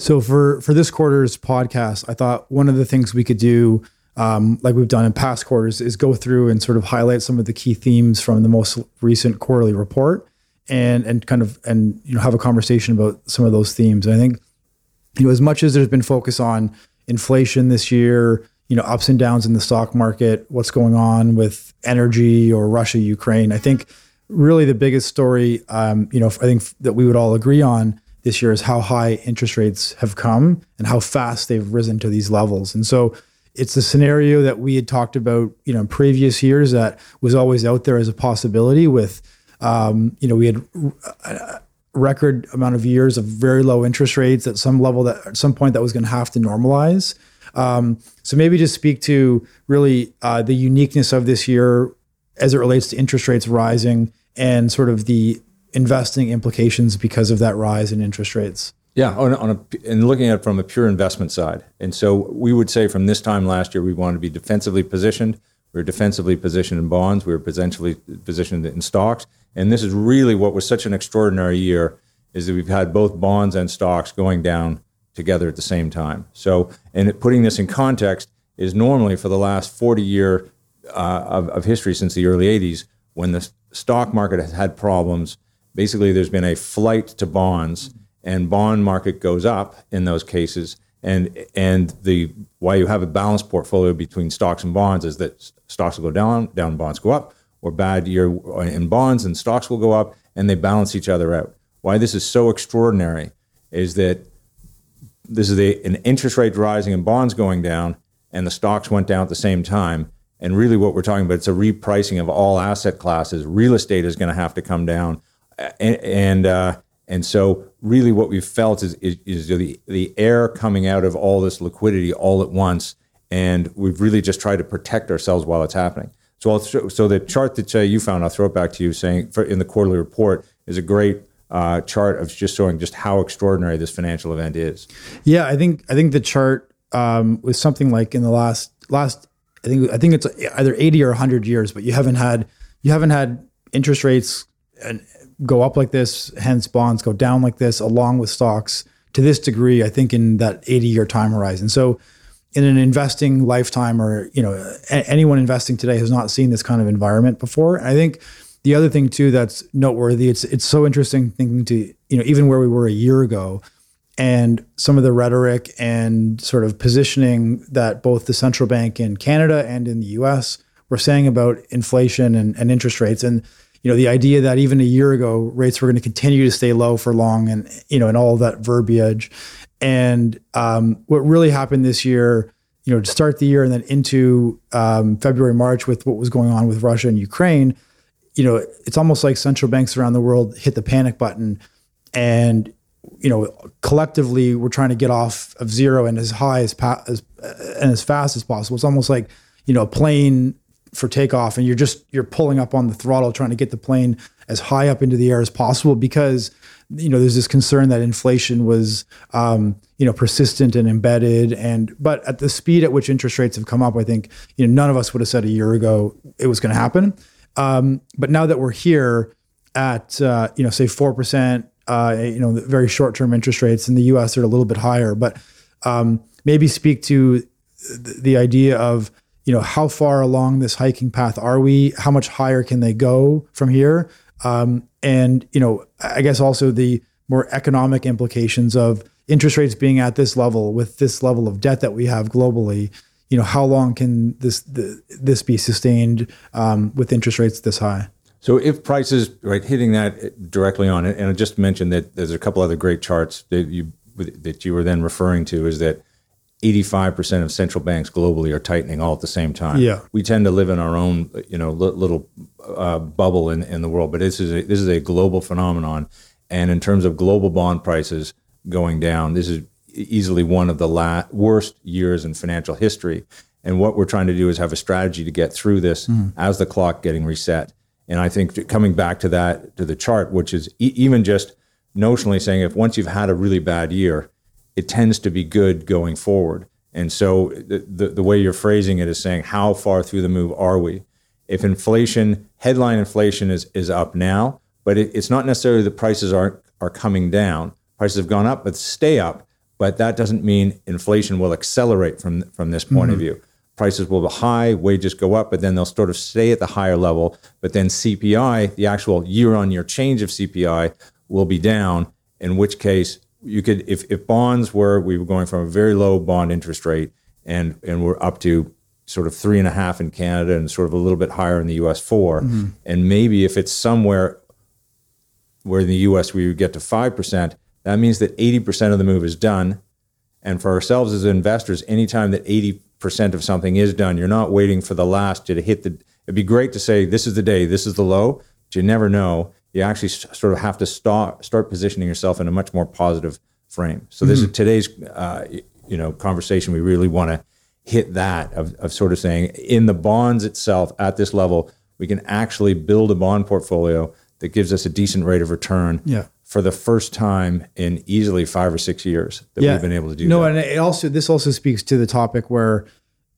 So for for this quarter's podcast, I thought one of the things we could do, um, like we've done in past quarters, is go through and sort of highlight some of the key themes from the most recent quarterly report, and and kind of and you know have a conversation about some of those themes. And I think you know as much as there's been focus on inflation this year, you know ups and downs in the stock market, what's going on with energy or Russia Ukraine, I think really the biggest story, um, you know, I think that we would all agree on this year is how high interest rates have come and how fast they've risen to these levels. And so it's a scenario that we had talked about, you know, in previous years that was always out there as a possibility with, um, you know, we had a record amount of years of very low interest rates at some level that at some point that was going to have to normalize. Um, so maybe just speak to really uh, the uniqueness of this year as it relates to interest rates rising and sort of the investing implications because of that rise in interest rates? Yeah, on, on a, and looking at it from a pure investment side. And so we would say from this time last year, we wanted to be defensively positioned. We were defensively positioned in bonds. We were potentially positioned in stocks. And this is really what was such an extraordinary year is that we've had both bonds and stocks going down together at the same time. So, and putting this in context is normally for the last 40 year uh, of, of history since the early 80s, when the stock market has had problems, basically there's been a flight to bonds and bond market goes up in those cases. And and the why you have a balanced portfolio between stocks and bonds is that stocks will go down down bonds go up or bad year uh, in bonds and stocks will go up and they balance each other out. Why this is so extraordinary is that this is a, an interest rate rising and bonds going down and the stocks went down at the same time. And really what we're talking about it's a repricing of all asset classes. Real estate is going to have to come down and and, uh, and so really what we've felt is, is, is the the air coming out of all this liquidity all at once, and we've really just tried to protect ourselves while it's happening. So, th- so the chart that uh, you found, I'll throw it back to you, saying for, in the quarterly report is a great uh, chart of just showing just how extraordinary this financial event is. Yeah, I think I think the chart um, was something like in the last last I think I think it's either eighty or hundred years, but you haven't had you haven't had interest rates and go up like this, hence bonds go down like this, along with stocks to this degree, I think in that 80 year time horizon. So in an investing lifetime or, you know, a- anyone investing today has not seen this kind of environment before. And I think the other thing too that's noteworthy, it's it's so interesting thinking to, you know, even where we were a year ago and some of the rhetoric and sort of positioning that both the central bank in Canada and in the US were saying about inflation and, and interest rates. And you know, the idea that even a year ago rates were going to continue to stay low for long, and you know, and all that verbiage. And um, what really happened this year, you know, to start the year and then into um, February, March with what was going on with Russia and Ukraine, you know, it's almost like central banks around the world hit the panic button, and you know, collectively we're trying to get off of zero and as high as, pa- as and as fast as possible. It's almost like you know, a plane for takeoff and you're just you're pulling up on the throttle trying to get the plane as high up into the air as possible because you know there's this concern that inflation was um, you know persistent and embedded. And but at the speed at which interest rates have come up i think you know none of us would have said a year ago it was going to happen. Um, but now that we're here at uh, you know say 4% uh, you know very short term interest rates in the us they're a little bit higher. But um, maybe speak to the idea of you know, how far along this hiking path are we? How much higher can they go from here? Um, and you know, I guess also the more economic implications of interest rates being at this level with this level of debt that we have globally. You know, how long can this the, this be sustained um, with interest rates this high? So if prices right hitting that directly on it, and I just mentioned that there's a couple other great charts that you that you were then referring to, is that 85% of central banks globally are tightening all at the same time. Yeah. We tend to live in our own, you know, little uh, bubble in, in the world, but this is a, this is a global phenomenon. And in terms of global bond prices going down, this is easily one of the la- worst years in financial history. And what we're trying to do is have a strategy to get through this mm. as the clock getting reset. And I think coming back to that to the chart, which is e- even just notionally saying if once you've had a really bad year, it tends to be good going forward. And so the, the, the, way you're phrasing it is saying, how far through the move are we? If inflation, headline inflation is, is up now, but it, it's not necessarily the prices are, are coming down. Prices have gone up, but stay up. but that doesn't mean inflation will accelerate from from this point of mm-hmm. view. Prices will be high, wages go up, but then they'll sort of stay at the higher level. But then CPI, the actual year-on-year change of CPI, will be down. In which case, you could, if, if bonds were, we were going from a very low bond interest rate, and and we're up to sort of three and a half in Canada, and sort of a little bit higher in the U.S. 4 mm-hmm. and maybe if it's somewhere where in the US we would get to 5%, that means that 80% of the move is done. And for ourselves as investors, anytime that 80% of something is done, you're not waiting for the last to hit the. It'd be great to say, this is the day, this is the low, but you never know. You actually sort of have to start, start positioning yourself in a much more positive frame. So, this is today's uh, you know, conversation. We really want to hit that of, of sort of saying, in the bonds itself at this level, we can actually build a bond portfolio that gives us a decent rate of return Yeah. for the first time in easily five or six years that we've been able to do no, that. and it also this also speaks to the topic where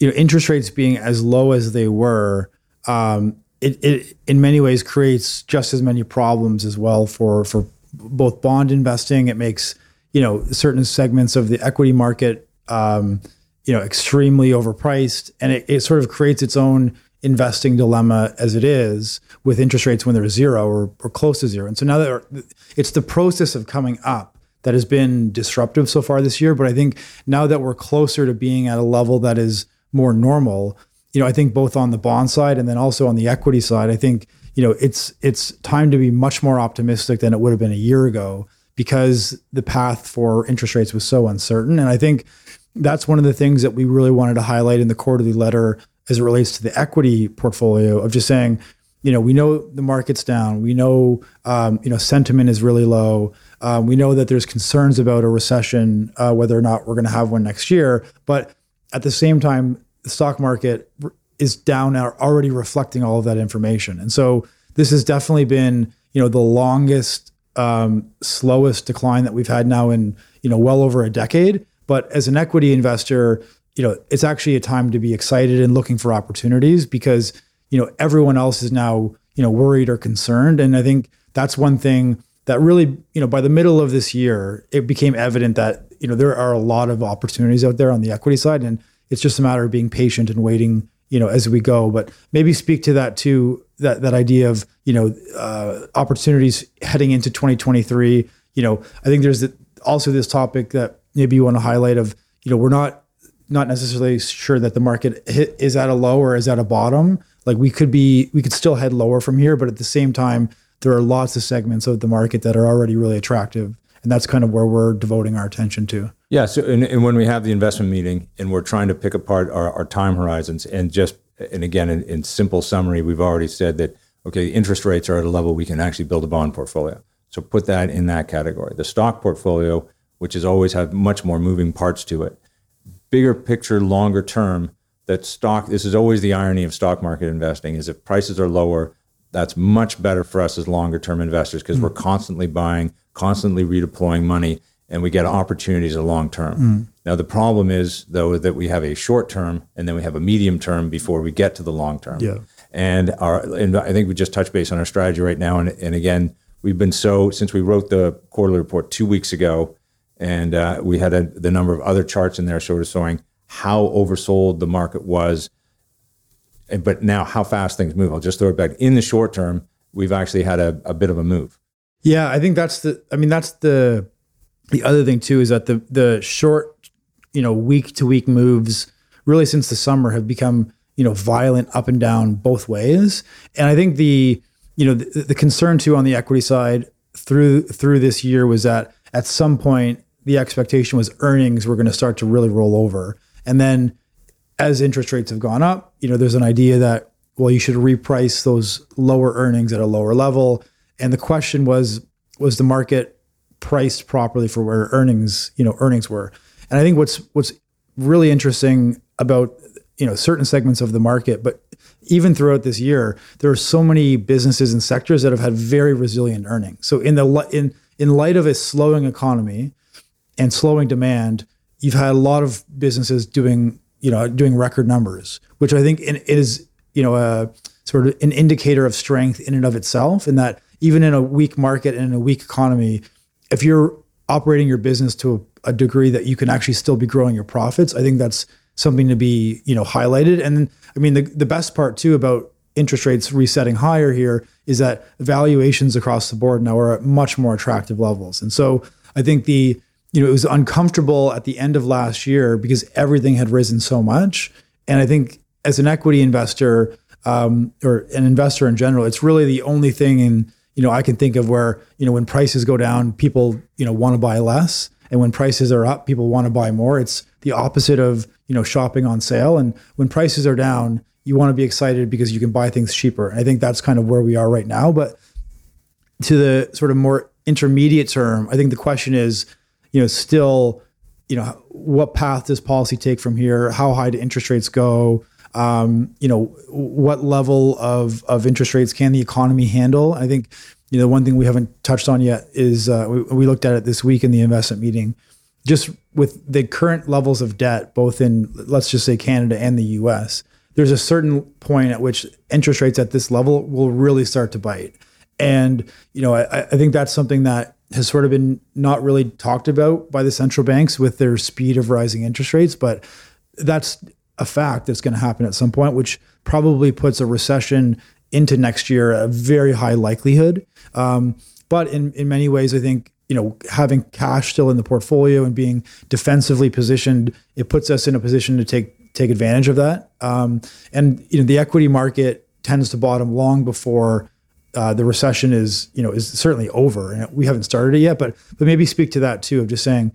you know interest rates being as low as they were, um, it, it in many ways creates just as many problems as well for for both bond investing. It makes you know certain segments of the equity market um, you know extremely overpriced, and it, it sort of creates its own investing dilemma as it is with interest rates when they're zero or, or close to zero. And so now that it's the process of coming up that has been disruptive so far this year. But I think now that we're closer to being at a level that is more normal, you know, I think both on the bond side and then also on the equity side, I think you know it's it's time to be much more optimistic than it would have been a year ago because the path for interest rates was so uncertain. And I think that's one of the things that we really wanted to highlight in the quarterly letter as it relates to the equity portfolio of just saying, you know, we know the market's down. We know, um, you know, sentiment is really low. Um, we know that there's concerns about a recession, uh, whether or not we're going to have one next year. But at the same time, the stock market is down now, already reflecting all of that information. And so this has definitely been, you know, the longest, um, slowest decline that we've had now in, you know, well over a decade. But as an equity investor, you know, it's actually a time to be excited and looking for opportunities because, you know, everyone else is now, you know, worried or concerned. And I think that's one thing that really, you know, by the middle of this year, it became evident that, you know, there are a lot of opportunities out there on the equity side. And it's just a matter of being patient and waiting, you know, as we go. But maybe speak to that too, that that idea of, you know, uh, opportunities heading into 2023. You know, I think there's also this topic that maybe you want to highlight of, you know, we're not not necessarily sure that the market hit, is at a low or is at a bottom. Like we could be, we could still head lower from here, but at the same time, there are lots of segments of the market that are already really attractive, and that's kind of where we're devoting our attention to. Yeah. So, and, and when we have the investment meeting and we're trying to pick apart our, our time horizons and just, and again, in, in simple summary, we've already said that, okay, interest rates are at a level we can actually build a bond portfolio. So put that in that category. The stock portfolio, which has always had much more moving parts to it, bigger picture, longer term, that stock, this is always the irony of stock market investing, is if prices are lower, that's much better for us as longer term investors because we're constantly buying, constantly redeploying money, and we get opportunities a long term. Now, the problem is, though, that we have a short term and then we have a medium term before we get to the long term. Yeah. And our, and I think we just touched base on our strategy right now. And, and again, we've been so, since we wrote the quarterly report two weeks ago, and uh, we had a, the number of other charts in there sort of showing how oversold the market was but now how fast things move. I'll just throw it back. In the short term, we've actually had a, a bit of a move. Yeah, I think that's the. I mean, that's the the other thing too is that the the short, you know, week to week moves really since the summer have become you know violent up and down both ways. And I think the you know the, the concern too on the equity side through through this year was that at some point the expectation was earnings were going to start to really roll over, and then as interest rates have gone up, you know, there's an idea that well, you should reprice those lower earnings at a lower level. And the question was, was the market priced properly for where earnings, you know, earnings were? And I think what's what's really interesting about you know certain segments of the market, but even throughout this year, there are so many businesses and sectors that have had very resilient earnings. So in the in in light of a slowing economy and slowing demand, you've had a lot of businesses doing you know doing record numbers, which I think is you know a sort of an indicator of strength in and of itself. In that even in a weak market and in a weak economy, if you're operating your business to a, a degree that you can actually still be growing your profits. I think that's something to be you know highlighted. And I mean the the best part too about interest rates resetting higher here is that valuations across the board now are at much more attractive levels. And so I think the you know it was uncomfortable at the end of last year because everything had risen so much. And I think as an equity investor um, or an investor in general, it's really the only thing in you know I can think of where you know when prices go down, people you know want to buy less, and when prices are up, people want to buy more. It's the opposite of you know shopping on sale. And when prices are down, you want to be excited because you can buy things cheaper. I think that's kind of where we are right now. But to the sort of more intermediate term, I think the question is, you know, still, you know, what path does policy take from here? How high do interest rates go? Um, you know, what level of of interest rates can the economy handle? I think, you know, one thing we haven't touched on yet is uh, we, we looked at it this week in the investment meeting. Just with the current levels of debt, both in let's just say Canada and the U.S., there's a certain point at which interest rates at this level will really start to bite. And you know, I, I think that's something that has sort of been not really talked about by the central banks with their speed of rising interest rates, but that's a fact that's going to happen at some point, which probably puts a recession into next year a very high likelihood. Um, but in in many ways, I think you know having cash still in the portfolio and being defensively positioned, it puts us in a position to take take advantage of that. Um, and you know the equity market tends to bottom long before uh, the recession is you know is certainly over, and we haven't started it yet. But but maybe speak to that too of just saying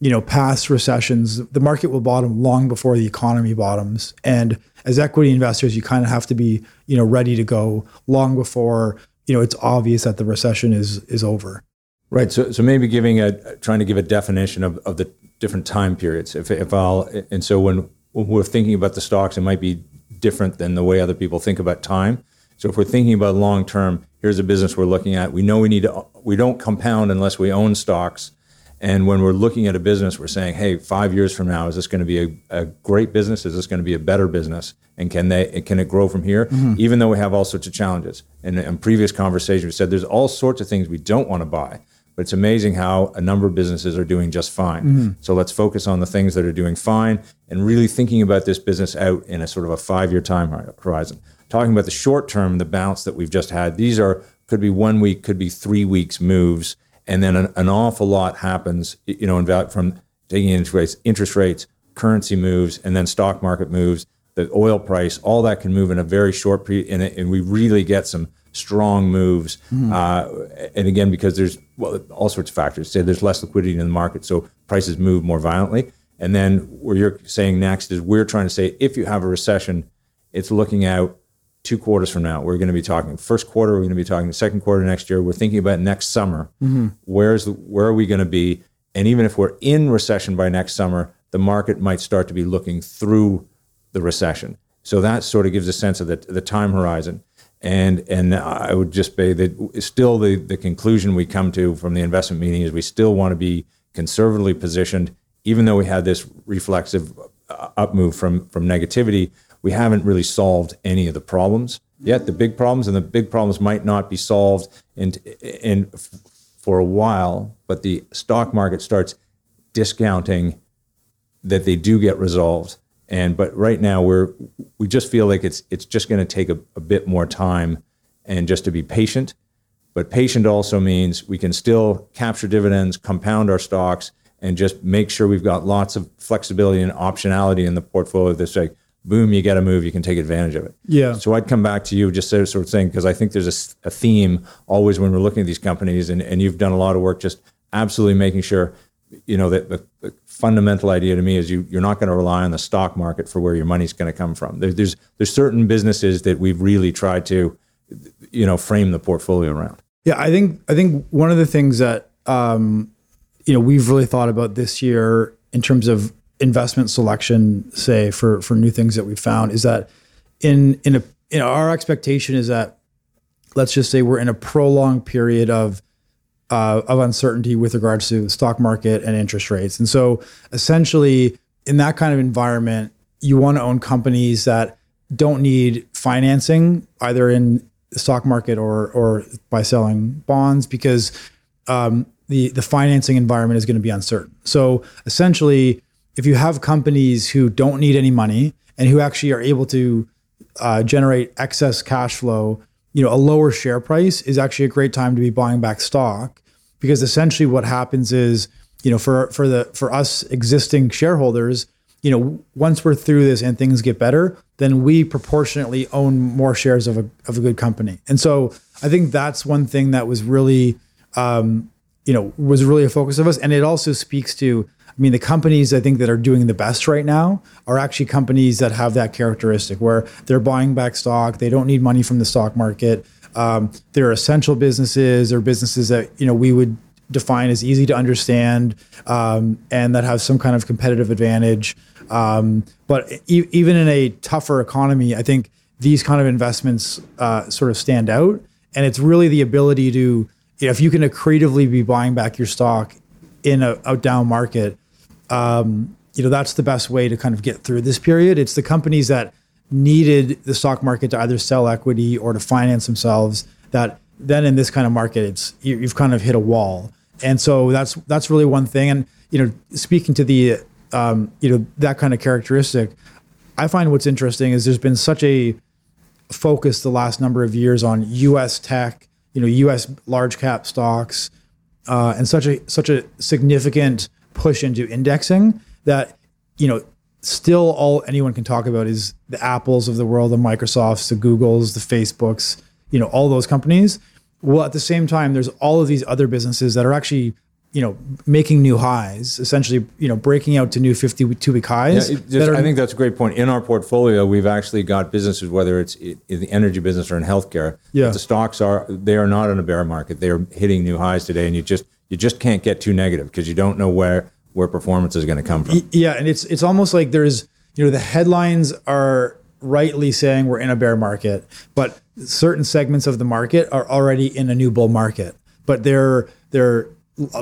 you know, past recessions, the market will bottom long before the economy bottoms. And as equity investors, you kind of have to be, you know, ready to go long before, you know, it's obvious that the recession is is over. Right. So, so maybe giving a trying to give a definition of, of the different time periods. If, if I'll and so when, when we're thinking about the stocks, it might be different than the way other people think about time. So if we're thinking about long term, here's a business we're looking at. We know we need to. We don't compound unless we own stocks. And when we're looking at a business, we're saying, hey, five years from now, is this going to be a, a great business? Is this going to be a better business? And can they can it grow from here? Mm-hmm. Even though we have all sorts of challenges. And in previous conversations, we said there's all sorts of things we don't want to buy. But it's amazing how a number of businesses are doing just fine. Mm-hmm. So let's focus on the things that are doing fine and really thinking about this business out in a sort of a five year time horizon. Talking about the short term, the bounce that we've just had, these are could be one week, could be three weeks moves and then an, an awful lot happens, you know, in, from taking into rates, interest rates, currency moves, and then stock market moves, the oil price, all that can move in a very short period, and, and we really get some strong moves. Mm. Uh, and again, because there's well, all sorts of factors. Say there's less liquidity in the market, so prices move more violently. And then what you're saying next is we're trying to say if you have a recession, it's looking out two quarters from now. We're going to be talking first quarter. We're going to be talking the second quarter next year. We're thinking about next summer. Mm-hmm. Where's the, where are we going to be? And even if we're in recession by next summer, the market might start to be looking through the recession. So that sort of gives a sense of the, the time horizon. And and I would just say that still the, the conclusion we come to from the investment meeting is we still want to be conservatively positioned, even though we had this reflexive uh, up move from from negativity we haven't really solved any of the problems yet. The big problems and the big problems might not be solved in, in for a while, but the stock market starts discounting that they do get resolved. And but right now we're we just feel like it's it's just going to take a, a bit more time and just to be patient. But patient also means we can still capture dividends, compound our stocks, and just make sure we've got lots of flexibility and optionality in the portfolio. This like boom, you get a move, you can take advantage of it. Yeah. So I'd come back to you just sort of saying, because I think there's a, a, theme always when we're looking at these companies, and, and you've done a lot of work just absolutely making sure, you know, that the, the fundamental idea to me is you, you're not going to rely on the stock market for where your money's going to come from. There, there's, there's certain businesses that we've really tried to, you know, frame the portfolio around. Yeah, I think, I think one of the things that, um, you know, we've really thought about this year in terms of investment selection, say for for new things that we found, is that in in a know our expectation is that let's just say we're in a prolonged period of uh, of uncertainty with regards to the stock market and interest rates, and so essentially in that kind of environment, you want to own companies that don't need financing either in the stock market or or by selling bonds because um, the the financing environment is going to be uncertain. So essentially, if you have companies who don't need any money and who actually are able to uh, generate excess cash flow, you know, a lower share price is actually a great time to be buying back stock because essentially what happens is, you know, for for the for us existing shareholders, you know, once we're through this and things get better, then we proportionately own more shares of a of a good company. And so I think that's one thing that was really, um, you know, was really a focus of us, and it also speaks to. I mean, the companies I think that are doing the best right now are actually companies that have that characteristic where they're buying back stock. They don't need money from the stock market. Um, they're essential businesses. They're businesses that you know we would define as easy to understand um, and that have some kind of competitive advantage. Um, but e- even in a tougher economy, I think these kind of investments uh, sort of stand out. And it's really the ability to, you know, if you can creatively be buying back your stock in a, a down market, um, you know, that's the best way to kind of get through this period. It's the companies that needed the stock market to either sell equity or to finance themselves that then in this kind of market, it's you, you've kind of hit a wall. And so that's that's really one thing. And you know, speaking to the um, you know that kind of characteristic, I find what's interesting is there's been such a focus the last number of years on U.S. tech, you know, U.S. large cap stocks, uh, and such a such a significant push into indexing that you know still all anyone can talk about is the apples of the world the microsofts the googles the facebooks you know all those companies. Well at the same time there's all of these other businesses that are actually you know making new highs essentially you know breaking out to new 52 week highs yeah, just, are, i think that's a great point. In our portfolio we've actually got businesses whether it's in the energy business or in healthcare yeah. the stocks are they are not in a bear market. They're hitting new highs today and you just you just can't get too negative because you don't know where where performance is going to come from yeah and it's it's almost like there's you know the headlines are rightly saying we're in a bear market but certain segments of the market are already in a new bull market, but they're they're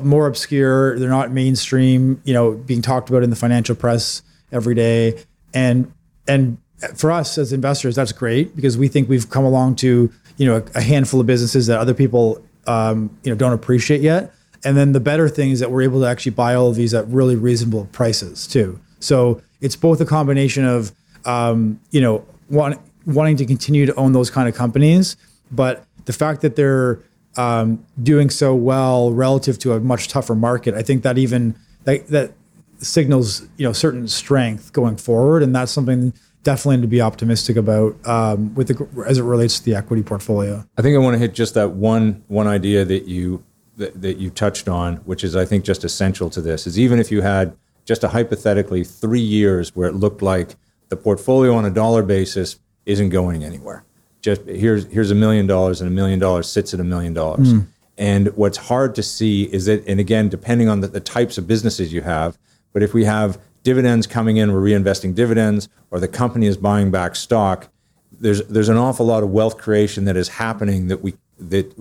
more obscure. They're not mainstream. You know, being talked about in the financial press every day, and and for us as investors, that's great because we think we've come along to you know a, a handful of businesses that other people um, you know don't appreciate yet. And then the better thing is that we're able to actually buy all of these at really reasonable prices too. So it's both a combination of um, you know one wanting to continue to own those kind of companies, but the fact that they're um, doing so well relative to a much tougher market, I think that even that, that signals you know certain strength going forward, and that's something definitely to be optimistic about um, with the, as it relates to the equity portfolio. I think I want to hit just that one one idea that you that, that you touched on, which is I think just essential to this is even if you had just a hypothetically three years where it looked like the portfolio on a dollar basis isn't going anywhere. Just here's here's a million dollars, and a million dollars sits at a million dollars. Hmm. And what's hard to see is that, and again, depending on the, the types of businesses you have, but if we have dividends coming in, we're reinvesting dividends, or the company is buying back stock, there's there's an awful lot of wealth creation that is happening that we that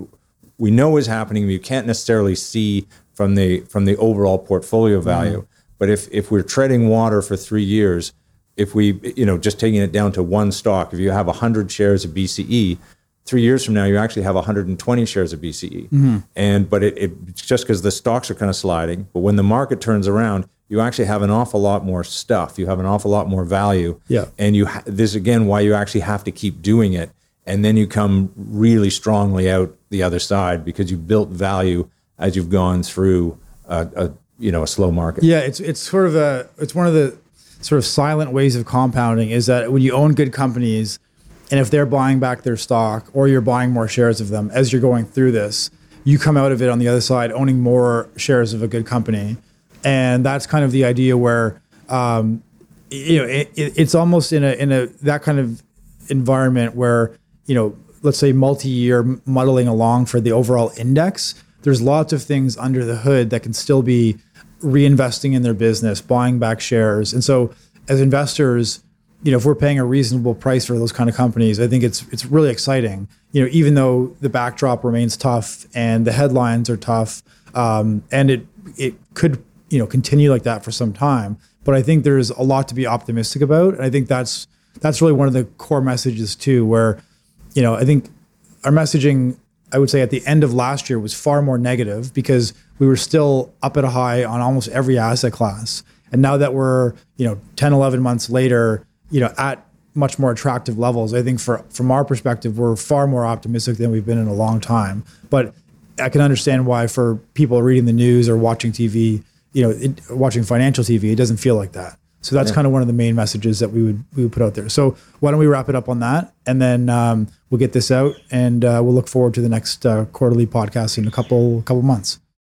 we know is happening. You can't necessarily see from the from the overall portfolio value. Mm. But if if we're treading water for three years, if we, you know, just taking it down to one stock, if you have 100 shares of BCE, three years from now, you actually have 120 shares of BCE. Mm-hmm. And, but it, it's just because the stocks are kind of sliding. But when the market turns around, you actually have an awful lot more stuff. You have an awful lot more value. Yeah. And you, ha- this again, why you actually have to keep doing it. And then you come really strongly out the other side because you built value as you've gone through a, a you know, a slow market. Yeah. It's, it's sort of a, it's one of the, sort of silent ways of compounding is that when you own good companies and if they're buying back their stock or you're buying more shares of them as you're going through this, you come out of it on the other side owning more shares of a good company. And that's kind of the idea where, um, you know, it, it, it's almost in a, in a, that kind of environment where, you know, let's say multi-year muddling along for the overall index, there's lots of things under the hood that can still be reinvesting in their business, buying back shares. And so as investors, you know, if we're paying a reasonable price for those kind of companies, I think it's it's really exciting. You know, even though the backdrop remains tough and the headlines are tough, um, and it it could you know continue like that for some time. But I think there's a lot to be optimistic about, and I think that's that's really one of the core messages too. Where you know, I think our messaging, I would say, at the end of last year was far more negative because we were still up at a high on almost every asset class. And now that we're, you know, 10, 11 months later, you know, at much more attractive levels, I think for from our perspective, we're far more optimistic than we've been in a long time. But I can understand why for people reading the news or watching TV, you know, it, watching financial TV, it doesn't feel like that. So that's yeah. kind of one of the main messages that we would we would put out there. So why don't we wrap it up on that, and then um, we'll get this out, and uh, we'll look forward to the next uh, quarterly podcast in a couple couple months.